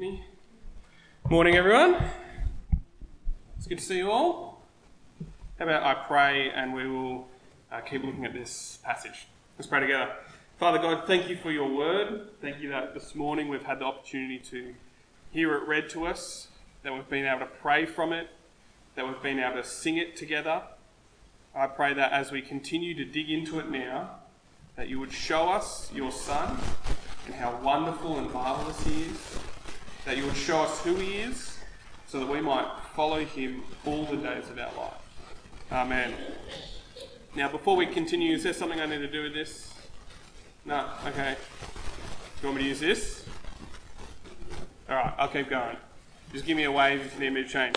Anthony. Morning, everyone. It's good to see you all. How about I pray and we will uh, keep looking at this passage? Let's pray together. Father God, thank you for your word. Thank you that this morning we've had the opportunity to hear it read to us, that we've been able to pray from it, that we've been able to sing it together. I pray that as we continue to dig into it now, that you would show us your Son and how wonderful and marvellous he is, that you would show us who he is, so that we might follow him all the days of our life. Amen. Now, before we continue, is there something I need to do with this? No? Okay. Do you want me to use this? Alright, I'll keep going. Just give me a wave if you need me to change.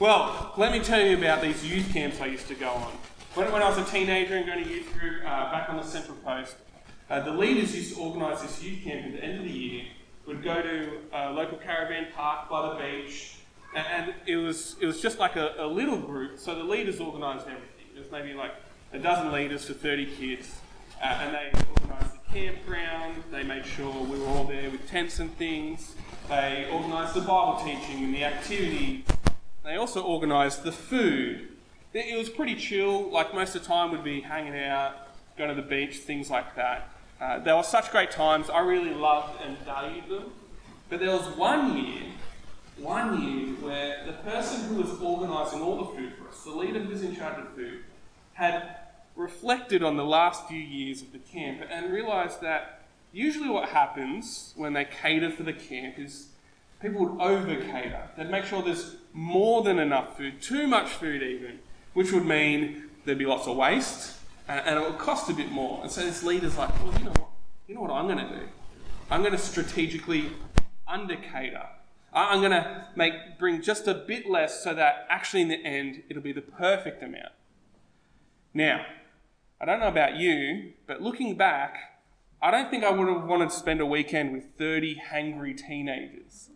Well, let me tell you about these youth camps I used to go on. When, when I was a teenager and going to youth group uh, back on the Central Coast, uh, the leaders used to organise this youth camp at the end of the year. Would go to a local caravan park by the beach, and, it was it was just like a, a little group. So the leaders organised everything. Was maybe like a dozen leaders for 30 kids, uh, and they organised the campground. They made sure we were all there with tents and things. They organised the Bible teaching and the activity. They also organised the food. It was pretty chill. Like most of the time, we'd be hanging out, going to the beach, things like that. Uh, they were such great times. I really loved and valued them. But there was one year, one year where the person who was organising all the food for us, the leader who was in charge of food, had reflected on the last few years of the camp and realised that usually what happens when they cater for the camp is people would over cater. They'd make sure there's more than enough food, too much food even, which would mean there'd be lots of waste and, it will cost a bit more. And so this leader's like, well, you know what? You know what I'm going to do? I'm going to strategically undercater. I'm going to make bring just a bit less so that actually in the end it'll be the perfect amount. Now, I don't know about you, but looking back, I don't think I would have wanted to spend a weekend with 30 hangry teenagers.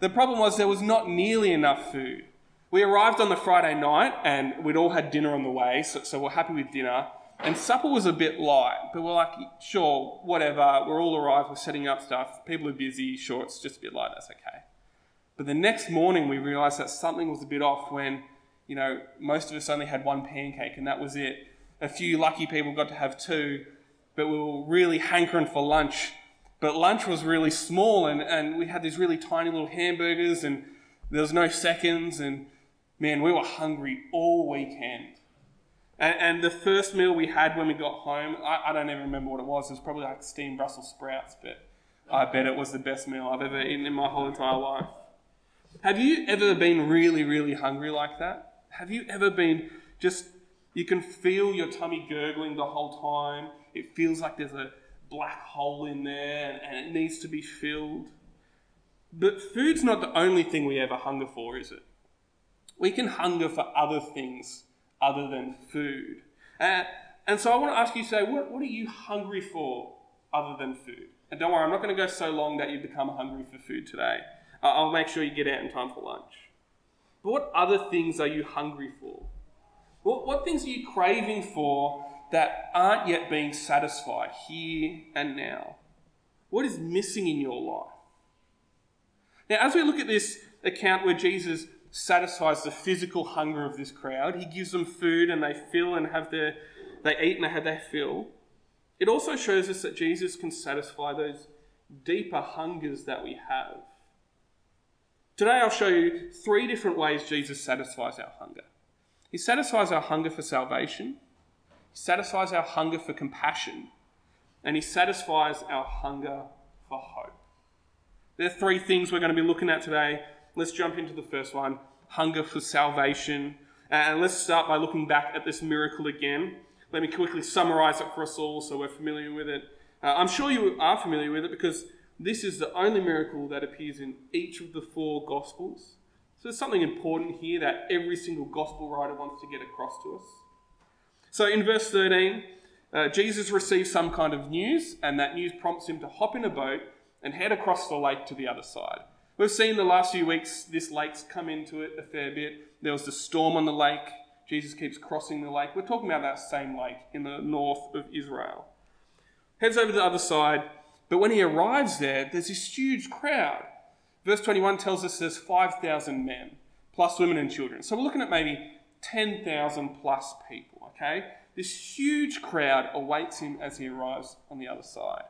The problem was there was not nearly enough food. We arrived on the Friday night and we'd all had dinner on the way, so, so we're happy with dinner. And supper was a bit light, but we're like, sure, whatever. We're all arrived, we're setting up stuff. People are busy, sure, it's just a bit light, that's okay. But the next morning, we realised that something was a bit off when, you know, most of us only had one pancake and that was it. A few lucky people got to have two, but we were really hankering for lunch. But lunch was really small and, and we had these really tiny little hamburgers and there was no seconds and man, we were hungry all weekend. And, and, the first meal we had when we got home, I, I, don't even remember what it was. It was probably like steamed Brussels sprouts, but I bet it was the best meal I've ever eaten in my whole entire life. Have you ever been really, really hungry like that? Have you ever been just, you can feel your tummy gurgling the whole time? It feels like there's a black hole in there and, and it needs to be filled. But food's not the only thing we ever hunger for, is it? We can hunger for other things other than food. Uh, and so I want to ask you today, what, what are you hungry for other than food? And don't worry, I'm not going to go so long that you become hungry for food today. Uh, I'll make sure you get out in time for lunch. But what other things are you hungry for? What, what things are you craving for that aren't yet being satisfied here and now? What is missing in your life? Now, as we look at this account where Jesus satisfies the physical hunger of this crowd. He gives them food and they fill and have their, they eat and have their fill. It also shows us that Jesus can satisfy those deeper hungers that we have. Today I'll show you three different ways Jesus satisfies our hunger. He satisfies our hunger for salvation, he satisfies our hunger for compassion, and he satisfies our hunger for hope. There are three things we're going to be looking at today let's jump into the first one hunger for salvation. And let's start by looking back at this miracle again. Let me quickly summarize it for us all so we're familiar with it. Uh, I'm sure you are familiar with it because this is the only miracle that appears in each of the four Gospels. So there's something important here that every single Gospel writer wants to get across to us. So in verse 13, uh, Jesus receives some kind of news, and that news prompts him to hop in a boat and head across the lake to the other side. We've seen the last few weeks this lake's come into it a fair bit. There was the storm on the lake. Jesus keeps crossing the lake. We're talking about that same lake in the north of Israel. Heads over to the other side, But when he arrives there, there's this huge crowd. Verse 21 tells us there's 5,000 men, plus women and children. So we're looking at maybe 10,000 plus people, okay? This huge crowd awaits him as he arrives on the other side.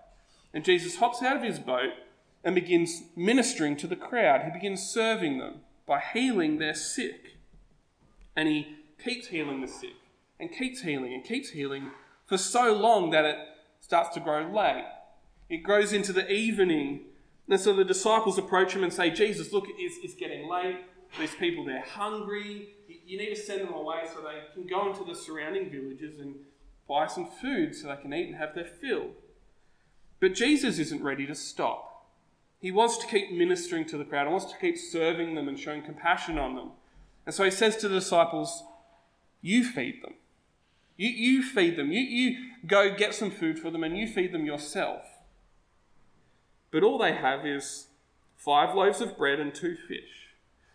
And Jesus hops out of his boat and begins ministering to the crowd. He begins serving them by healing their sick. And he keeps healing the sick and keeps healing and keeps healing for so long that it starts to grow late. It grows into the evening. And so the disciples approach him and say, Jesus, look, it's, it's getting late. These people, they're hungry. You need to send them away so they can go into the surrounding villages and buy some food so they can eat and have their fill. But Jesus isn't ready to stop. He wants to keep ministering to the crowd, he wants to keep serving them and showing compassion on them. And so he says to the disciples, You feed them. You, you feed them. You, you go get some food for them and you feed them yourself. But all they have is five loaves of bread and two fish.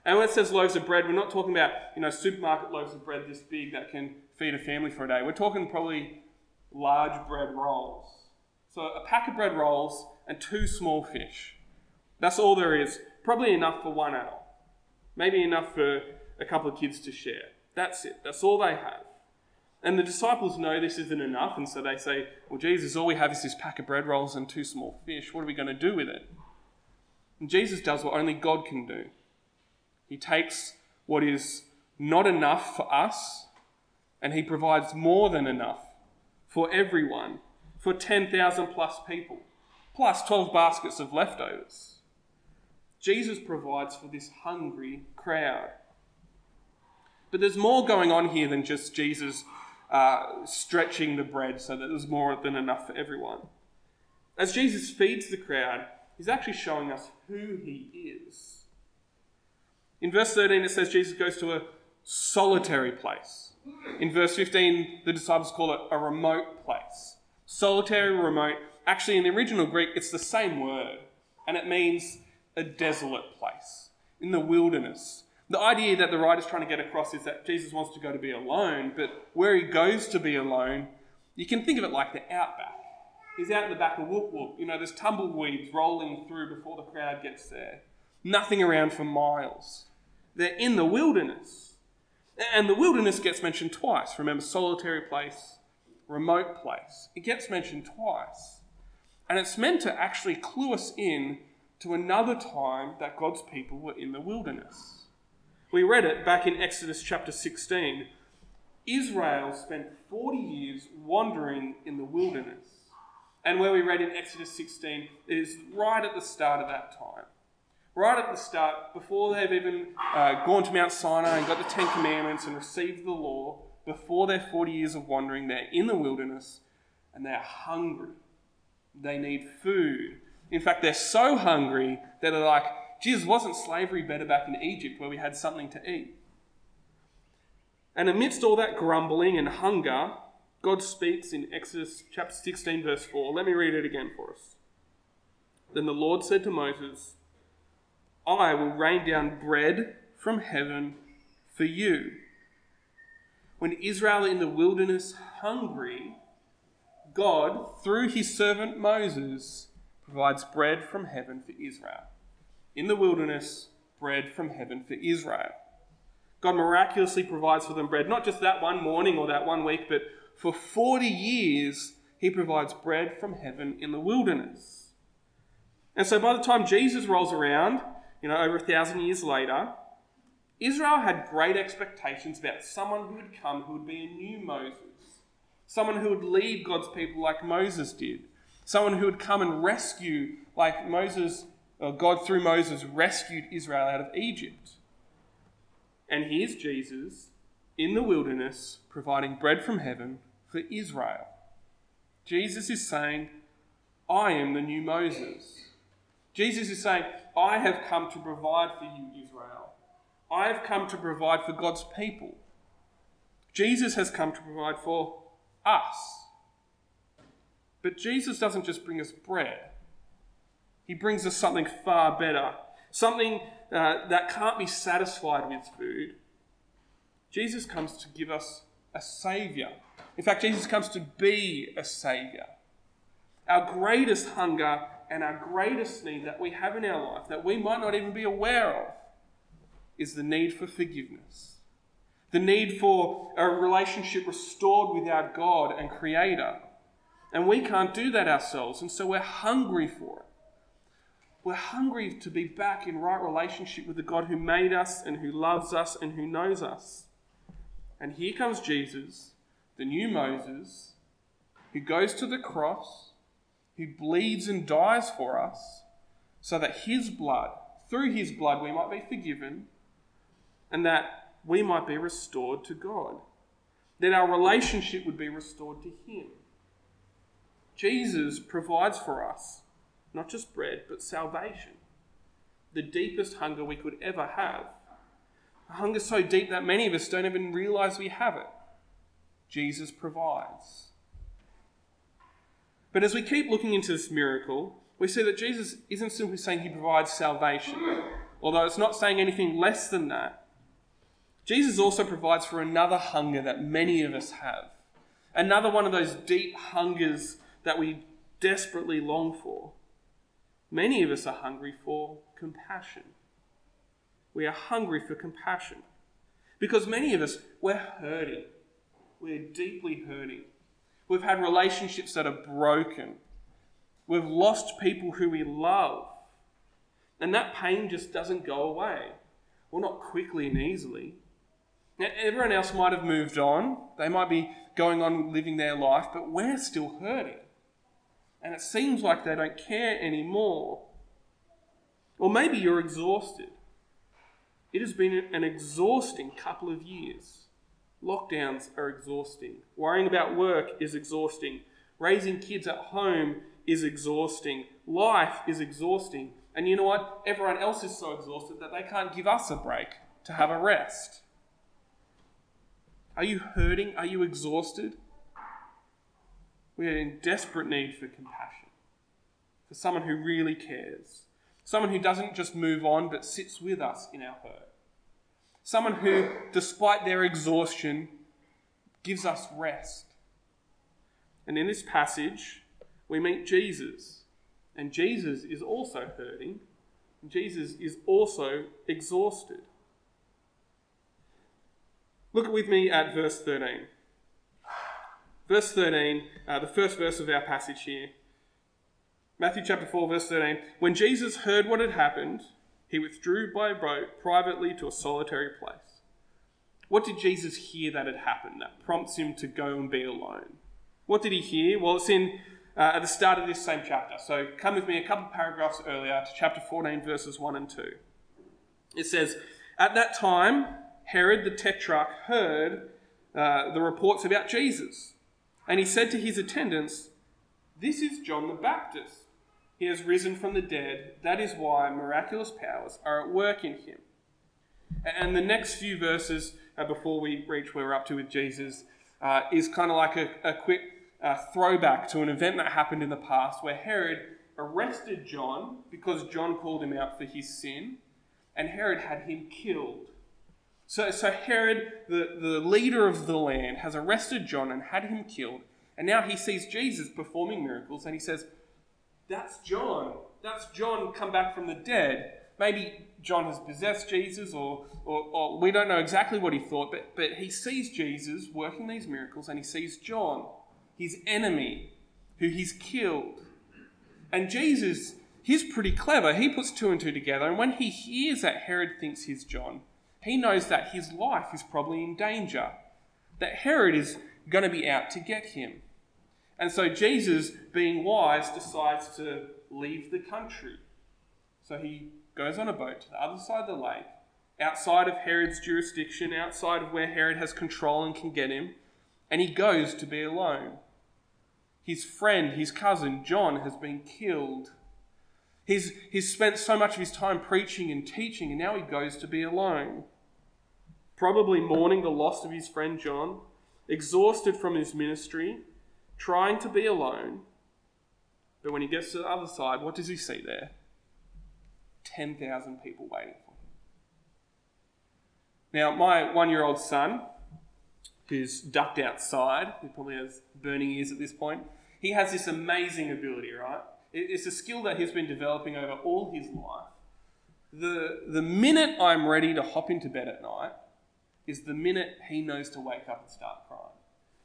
And when it says loaves of bread, we're not talking about, you know, supermarket loaves of bread this big that can feed a family for a day. We're talking probably large bread rolls. So a pack of bread rolls and two small fish. That's all there is. Probably enough for one adult. Maybe enough for a couple of kids to share. That's it. That's all they have. And the disciples know this isn't enough, and so they say, Well, Jesus, all we have is this pack of bread rolls and two small fish. What are we going to do with it? And Jesus does what only God can do. He takes what is not enough for us, and He provides more than enough for everyone, for 10,000 plus people, plus 12 baskets of leftovers. Jesus provides for this hungry crowd. But there's more going on here than just Jesus uh, stretching the bread so that there's more than enough for everyone. As Jesus feeds the crowd, he's actually showing us who he is. In verse 13, it says Jesus goes to a solitary place. In verse 15, the disciples call it a remote place. Solitary, remote. Actually, in the original Greek, it's the same word, and it means a desolate place, in the wilderness, the idea that the writer's trying to get across is that Jesus wants to go to be alone, but where he goes to be alone, you can think of it like the outback. He's out in the back of Whoop Whoop. You know, there's tumbleweeds rolling through before the crowd gets there. Nothing around for miles. They're in the wilderness. And the wilderness gets mentioned twice. Remember, solitary place, remote place. It gets mentioned twice. And it's meant to actually clue us in to another time that God's people were in the wilderness. We read it back in Exodus chapter 16. Israel spent 40 years wandering in the wilderness. And where we read in Exodus 16 is right at the start of that time. Right at the start, before they've even uh, gone to Mount Sinai and got the Ten Commandments and received the law, before their 40 years of wandering, they're in the wilderness and they're hungry. They need food. In fact, they're so hungry that they're like, Jesus, wasn't slavery better back in Egypt where we had something to eat? And amidst all that grumbling and hunger, God speaks in Exodus chapter 16, verse 4. Let me read it again for us. Then the Lord said to Moses, I will rain down bread from heaven for you. When Israel in the wilderness hungry, God, through his servant Moses, provides bread from heaven for Israel in the wilderness bread from heaven for Israel. God miraculously provides for them bread, not just that one morning or that one week, but for 40 years, He provides bread from heaven in the wilderness. And so by the time Jesus rolls around, you know, over a thousand years later, Israel had great expectations about someone who would come who would be a new Moses, someone who would lead God's people like Moses did, someone who would come and rescue like Moses or God, through Moses, rescued Israel out of Egypt. And here's Jesus in the wilderness providing bread from heaven for Israel. Jesus is saying, I am the new Moses. Jesus is saying, I have come to provide for you, Israel. I have come to provide for God's people. Jesus has come to provide for us. But Jesus doesn't just bring us bread. He brings us something far better, something uh, that can't be satisfied with food. Jesus comes to give us a Saviour. In fact, Jesus comes to be a Saviour. Our greatest hunger and our greatest need that we have in our life that we might not even be aware of is the need for forgiveness. The need for a relationship restored with our God and Creator. And we can't do that ourselves, and so we're hungry for it. We're hungry to be back in right relationship with the God who made us and who loves us and who knows us. And here comes Jesus, the new Moses, who goes to the cross, who bleeds and dies for us, so that his blood, through his blood, we might be forgiven, and that we might be restored to God. That our relationship would be restored to him. Jesus provides for us not just bread, but salvation. The deepest hunger we could ever have. A hunger so deep that many of us don't even realize we have it. Jesus provides. But as we keep looking into this miracle, we see that Jesus isn't simply saying he provides salvation, although it's not saying anything less than that. Jesus also provides for another hunger that many of us have. Another one of those deep hungers that we desperately long for. Many of us are hungry for compassion. We are hungry for compassion. Because many of us, we're hurting. We're deeply hurting. We've had relationships that are broken. We've lost people who we love. And that pain just doesn't go away. Well, not quickly and easily. Now, everyone else might have moved on. They might be going on living their life, but we're still hurting. And it seems like they don't care anymore. Or maybe you're exhausted. It has been an exhausting couple of years. Lockdowns are exhausting. Worrying about work is exhausting. Raising kids at home is exhausting. Life is exhausting. And you know what? Everyone else is so exhausted that they can't give us a break to have a rest. Are you hurting? Are you exhausted? We are in desperate need for compassion, for someone who really cares, someone who doesn't just move on but sits with us in our hurt, someone who, despite their exhaustion, gives us rest. And in this passage, we meet Jesus, and Jesus is also hurting, Jesus is also exhausted. Look with me at verse 13. Verse 13, uh, the first verse of our passage here. Matthew chapter 4, verse 13. When Jesus heard what had happened, he withdrew by boat privately to a solitary place. What did Jesus hear that had happened that prompts him to go and be alone? What did he hear? Well, it's in uh, at the start of this same chapter. So come with me a couple paragraphs earlier to chapter 14, verses 1 and 2. It says, At that time, Herod the Tetrarch heard uh, the reports about Jesus and he said to his attendants, This is John the Baptist. He has risen from the dead. That is why miraculous powers are at work in him. And the next few verses uh, before we reach where we're up to with Jesus uh, is kind of like a, a quick uh, throwback to an event that happened in the past where Herod arrested John because John called him out for his sin, and Herod had him killed. So, so Herod, the, the leader of the land, has arrested John and had him killed. And now he sees Jesus performing miracles and he says, That's John. That's John come back from the dead. Maybe John has possessed Jesus, or, or, or we don't know exactly what he thought, but, but he sees Jesus working these miracles and he sees John, his enemy, who he's killed. And Jesus, he's pretty clever. He puts two and two together, and when he hears that Herod thinks he's John, he knows that his life is probably in danger, that Herod is going to be out to get him. And so Jesus, being wise, decides to leave the country. So he goes on a boat to the other side of the lake, outside of Herod's jurisdiction, outside of where Herod has control and can get him, and he goes to be alone. His friend, his cousin, John, has been killed. He's, he's spent so much of his time preaching and teaching, and now he goes to be alone. Probably mourning the loss of his friend John, exhausted from his ministry, trying to be alone. But when he gets to the other side, what does he see there? 10,000 people waiting for him. Now, my one year old son, who's ducked outside, he probably has burning ears at this point, he has this amazing ability, right? It's a skill that he's been developing over all his life. The, the minute I'm ready to hop into bed at night is the minute he knows to wake up and start crying.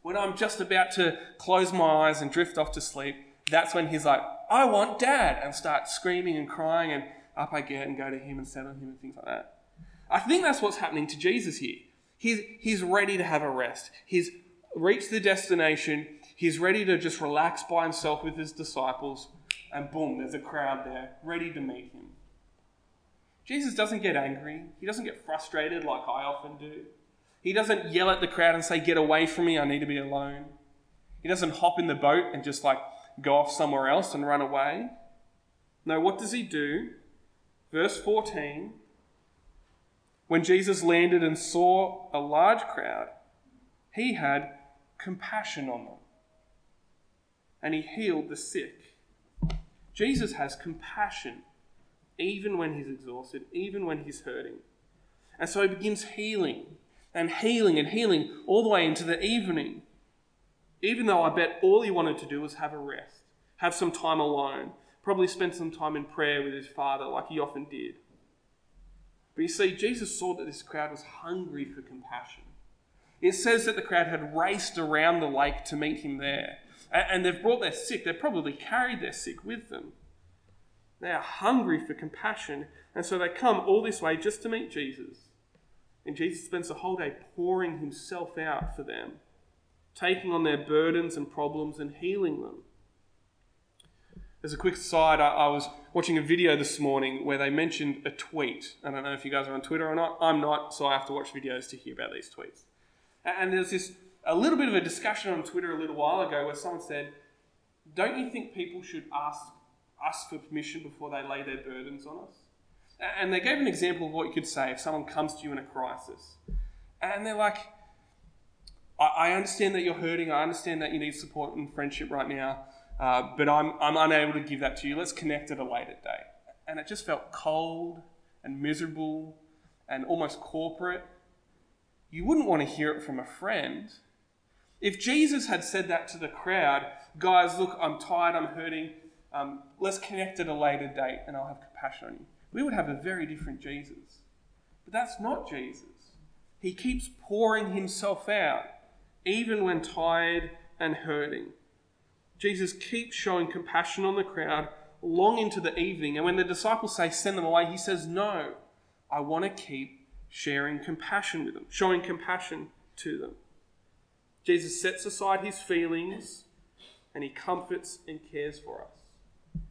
When I'm just about to close my eyes and drift off to sleep, that's when he's like, I want dad, and start screaming and crying, and up I get and go to him and settle him and things like that. I think that's what's happening to Jesus here. He's, he's ready to have a rest. He's reached the destination. He's ready to just relax by himself with his disciples. And boom, there's a crowd there ready to meet him. Jesus doesn't get angry. He doesn't get frustrated like I often do. He doesn't yell at the crowd and say, Get away from me, I need to be alone. He doesn't hop in the boat and just like go off somewhere else and run away. No, what does he do? Verse 14 When Jesus landed and saw a large crowd, he had compassion on them and he healed the sick. Jesus has compassion even when he's exhausted, even when he's hurting. And so he begins healing and healing and healing all the way into the evening. Even though I bet all he wanted to do was have a rest, have some time alone, probably spend some time in prayer with his father like he often did. But you see, Jesus saw that this crowd was hungry for compassion. It says that the crowd had raced around the lake to meet him there. And they've brought their sick, they've probably carried their sick with them. They are hungry for compassion, and so they come all this way just to meet Jesus. And Jesus spends the whole day pouring himself out for them, taking on their burdens and problems and healing them. As a quick side, I, I, was watching a video this morning where they mentioned a tweet. I don't know if you guys are on Twitter or not. I'm not, so I have to watch videos to hear about these tweets. And there's this a little bit of a discussion on Twitter a little while ago where someone said, Don't you think people should ask us for permission before they lay their burdens on us. And they gave an example of what you could say if someone comes to you in a crisis. And they're like, I, understand that you're hurting. I understand that you need support and friendship right now, uh, but I'm, I'm unable to give that to you. Let's connect at a later date. And it just felt cold and miserable and almost corporate. You wouldn't want to hear it from a friend. If Jesus had said that to the crowd, guys, look, I'm tired, I'm hurting, um, let's connect at a later date and I'll have compassion on you. We would have a very different Jesus. But that's not Jesus. He keeps pouring himself out, even when tired and hurting. Jesus keeps showing compassion on the crowd long into the evening. And when the disciples say, send them away, he says, no, I want to keep sharing compassion with them, showing compassion to them. Jesus sets aside his feelings and he comforts and cares for us.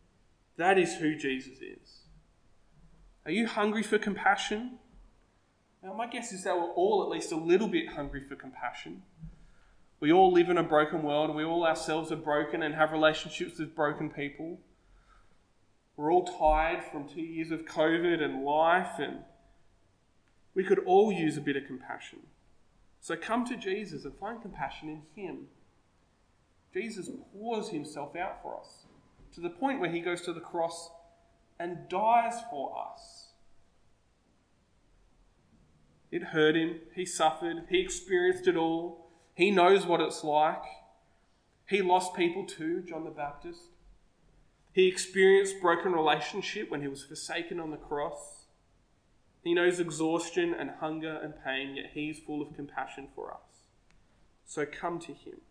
That is who Jesus is. Are you hungry for compassion? Now, my guess is that we're all at least a little bit hungry for compassion. We all live in a broken world, we all ourselves are broken and have relationships with broken people. We're all tired from two years of COVID and life, and we could all use a bit of compassion. So come to Jesus and find compassion in Him. Jesus pours Himself out for us to the point where he goes to the cross and dies for us. It hurt him. He suffered. He experienced it all. He knows what it's like. He lost people too, John the Baptist. He experienced broken relationship when he was forsaken on the cross. He knows exhaustion and hunger and pain, yet he is full of compassion for us. So come to him.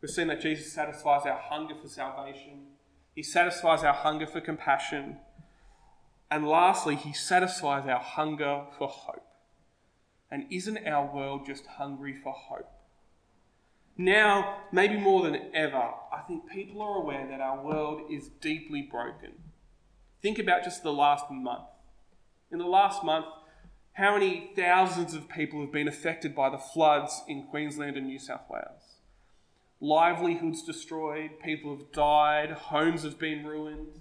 We've seen that Jesus satisfies our hunger for salvation, He satisfies our hunger for compassion, and lastly, He satisfies our hunger for hope. And isn't our world just hungry for hope? Now, maybe more than ever, I think people are aware that our world is deeply broken. Think about just the last month. In the last month, how many thousands of people have been affected by the floods in Queensland and New South Wales? livelihoods destroyed, people have died, homes have been ruined.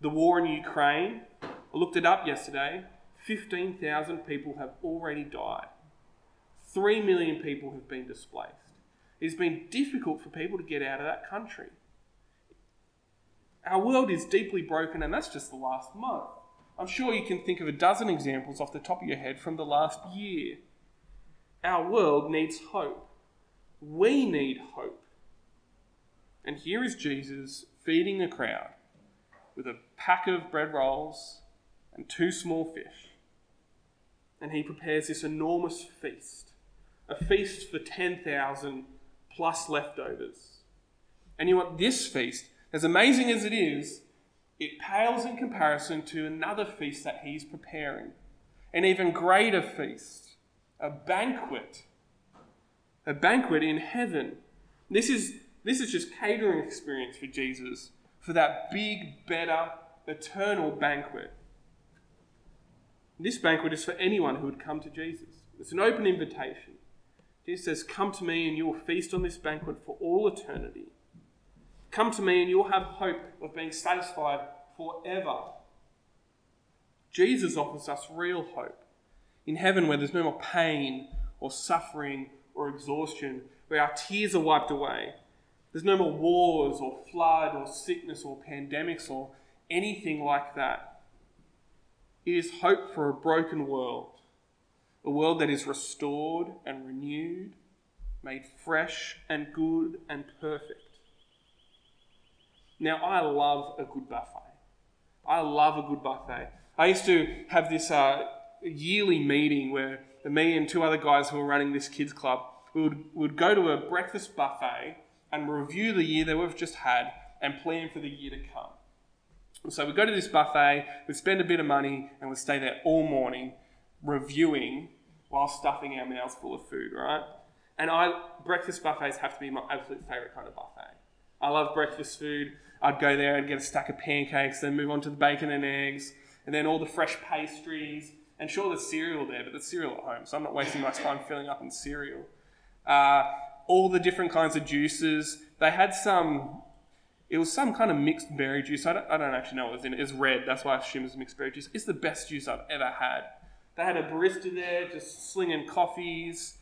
The war in Ukraine, I looked it up yesterday, 15,000 people have already died. 3 million people have been displaced. It's been difficult for people to get out of that country. Our world is deeply broken, and that's just the last month. I'm sure you can think of a dozen examples off the top of your head from the last year. Our world needs hope. We need hope. And here is Jesus feeding a crowd with a pack of bread rolls and two small fish. And he prepares this enormous feast a feast for 10,000 plus leftovers. And you what? This feast, as amazing as it is, it pales in comparison to another feast that he's preparing. An even greater feast, a banquet. A banquet in heaven. This is, this is just catering experience for Jesus for that big, better, eternal banquet. This banquet is for anyone who would come to Jesus. It's an open invitation. Jesus says, Come to me and you will feast on this banquet for all eternity. Come to me and you'll have hope of being satisfied forever. Jesus offers us real hope. In heaven, where there's no more pain or suffering or exhaustion, where our tears are wiped away, there's no more wars or flood or sickness or pandemics or anything like that. It is hope for a broken world, a world that is restored and renewed, made fresh and good and perfect. Now, I love a good buffet. I love a good buffet. I used to have this uh, yearly meeting where me and two other guys who were running this kids club we would, would go to a breakfast buffet and review the year that we've just had and plan for the year to come. So we go to this buffet, we spend a bit of money, and we stay there all morning reviewing while stuffing our mouths full of food, right? And I breakfast buffets have to be my absolute favourite kind of buffet. I love breakfast food. I'd go there and get a stack of pancakes, then move on to the bacon and eggs, and then all the fresh pastries. And sure, there's cereal there, but there's cereal at home, so I'm not wasting my time filling up on cereal. Uh, all the different kinds of juices. They had some, it was some kind of mixed berry juice. I don't, I don't actually know what was in it. It's red, that's why I assume it's mixed berry juice. It's the best juice I've ever had. They had a barista there just slinging coffees,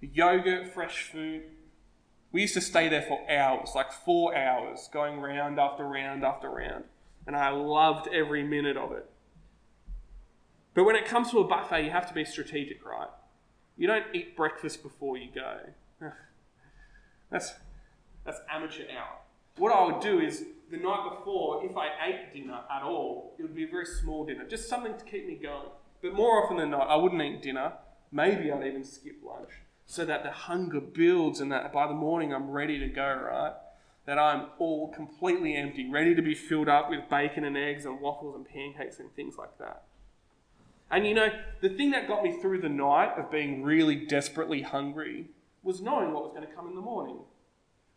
yogurt, fresh food. We used to stay there for hours, like four hours, going round after round after round. And I loved every minute of it. But when it comes to a buffet, you have to be strategic, right? You don't eat breakfast before you go. That's, that's amateur hour. What I would do is the night before, if I ate dinner at all, it would be a very small dinner, just something to keep me going. But more often than not, I wouldn't eat dinner. Maybe I'd even skip lunch so that the hunger builds and that by the morning I'm ready to go, right? That I'm all completely empty, ready to be filled up with bacon and eggs and waffles and pancakes and things like that. And you know, the thing that got me through the night of being really desperately hungry was knowing what was going to come in the morning,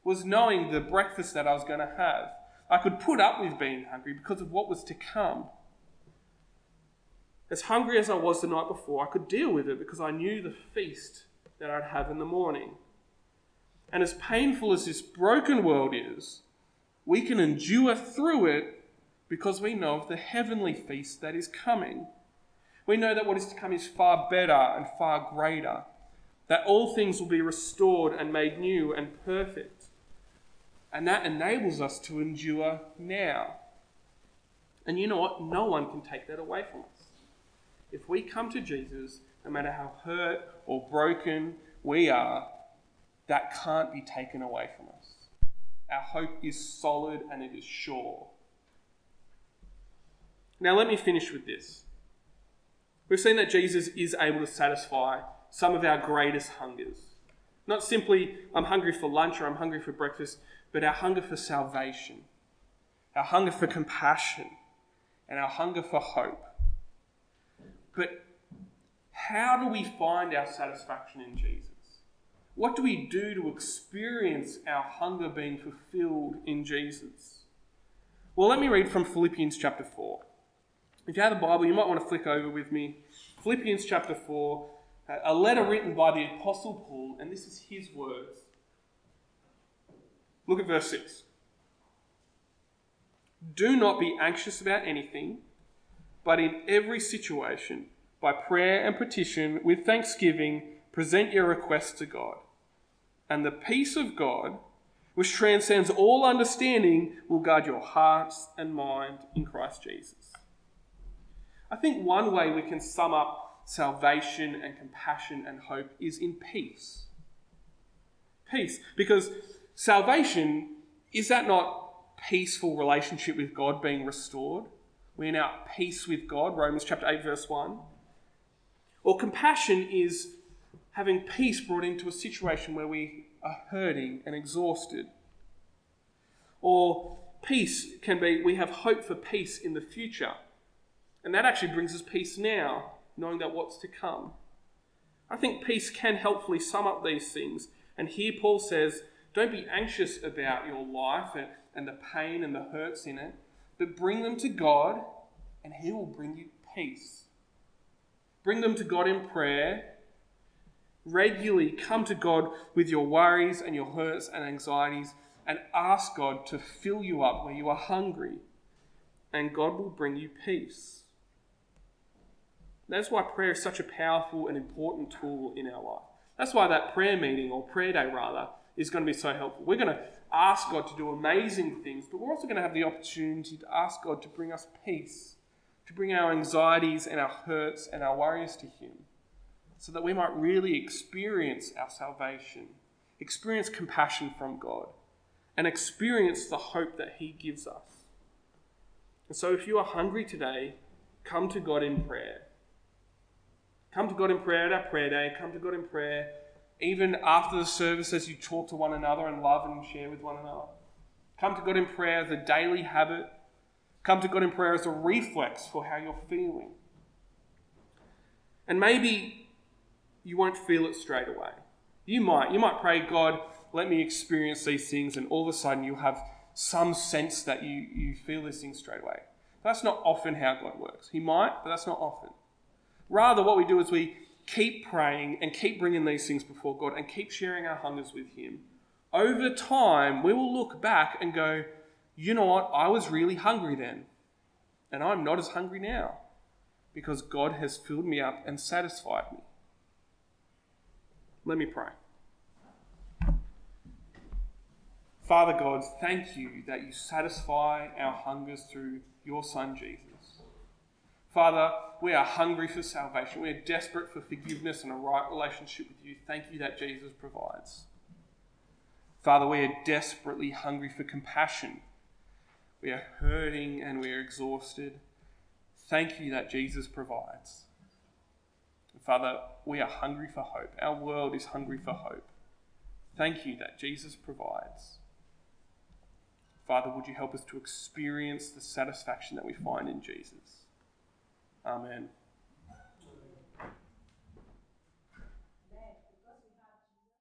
was knowing the breakfast that I was going to have. I could put up with being hungry because of what was to come. As hungry as I was the night before, I could deal with it because I knew the feast that I'd have in the morning. And as painful as this broken world is, we can endure through it because we know of the heavenly feast that is coming. We know that what is to come is far better and far greater that all things will be restored and made new and perfect. And that enables us to endure now. And you know what? No one can take that away from us. If we come to Jesus, no matter how hurt or broken we are, that can't be taken away from us. Our hope is solid and it is sure. Now, let me finish with this. We've seen that Jesus is able to satisfy some of our greatest hungers. Not simply, I'm hungry for lunch or I'm hungry for breakfast, but our hunger for salvation, our hunger for compassion, and our hunger for hope. But how do we find our satisfaction in Jesus? What do we do to experience our hunger being fulfilled in Jesus? Well, let me read from Philippians chapter 4. If you have a Bible, you might want to flick over with me. Philippians chapter 4, uh, a letter written by the Apostle Paul, and this is his words. Look at verse 6. Do not be anxious about anything, but in every situation, by prayer and petition, with thanksgiving, present your requests to God. And the peace of God, which transcends all understanding, will guard your hearts and mind in Christ Jesus. I think one way we can sum up salvation and compassion and hope is in peace. Peace. Because salvation is that not peaceful relationship with God being restored? We're now at peace with God, Romans chapter 8, verse 1. Or compassion is having peace brought into a situation where we are hurting and exhausted. Or peace can be we have hope for peace in the future. And that actually brings us peace now, knowing that what's to come. I think peace can helpfully sum up these things. And here Paul says, don't be anxious about your life and, and the pain and the hurts in it, but bring them to God, and He will bring you peace. Bring them to God in prayer. Regularly come to God with your worries and your hurts and anxieties and ask God to fill you up where you are hungry, and God will bring you peace. That's why prayer is such a powerful and important tool in our life. That's why that prayer meeting, or prayer day rather, is going to be so helpful. We're going to ask God to do amazing things, but we're also going to have the opportunity to ask God to bring us peace, to bring our anxieties and our hurts and our worries to Him, so that we might really experience our salvation, experience compassion from God, and experience the hope that He gives us. And so, if you are hungry today, come to God in prayer. Come to God in prayer at our prayer day. Come to God in prayer even after the service as you talk to one another and love and share with one another. Come to God in prayer as a daily habit. Come to God in prayer as a reflex for how you're feeling. And maybe you won't feel it straight away. You might. You might pray, God, let me experience these things, and all of a sudden you have some sense that you, you feel these things straight away. That's not often how God works. He might, but that's not often. Rather, what we do is we keep praying and keep bringing these things before God and keep sharing our hungers with Him. Over time, we will look back and go, you know what? I was really hungry then, and I'm not as hungry now because God has filled me up and satisfied me. Let me pray. Father God, thank you that you satisfy our hungers through your Son Jesus. Father, we are hungry for salvation. We are desperate for forgiveness and a right relationship with you. Thank you that Jesus provides. Father, we are desperately hungry for compassion. We are hurting and we are exhausted. Thank you that Jesus provides. Father, we are hungry for hope. Our world is hungry for hope. Thank you that Jesus provides. Father, would you help us to experience the satisfaction that we find in Jesus? Amen.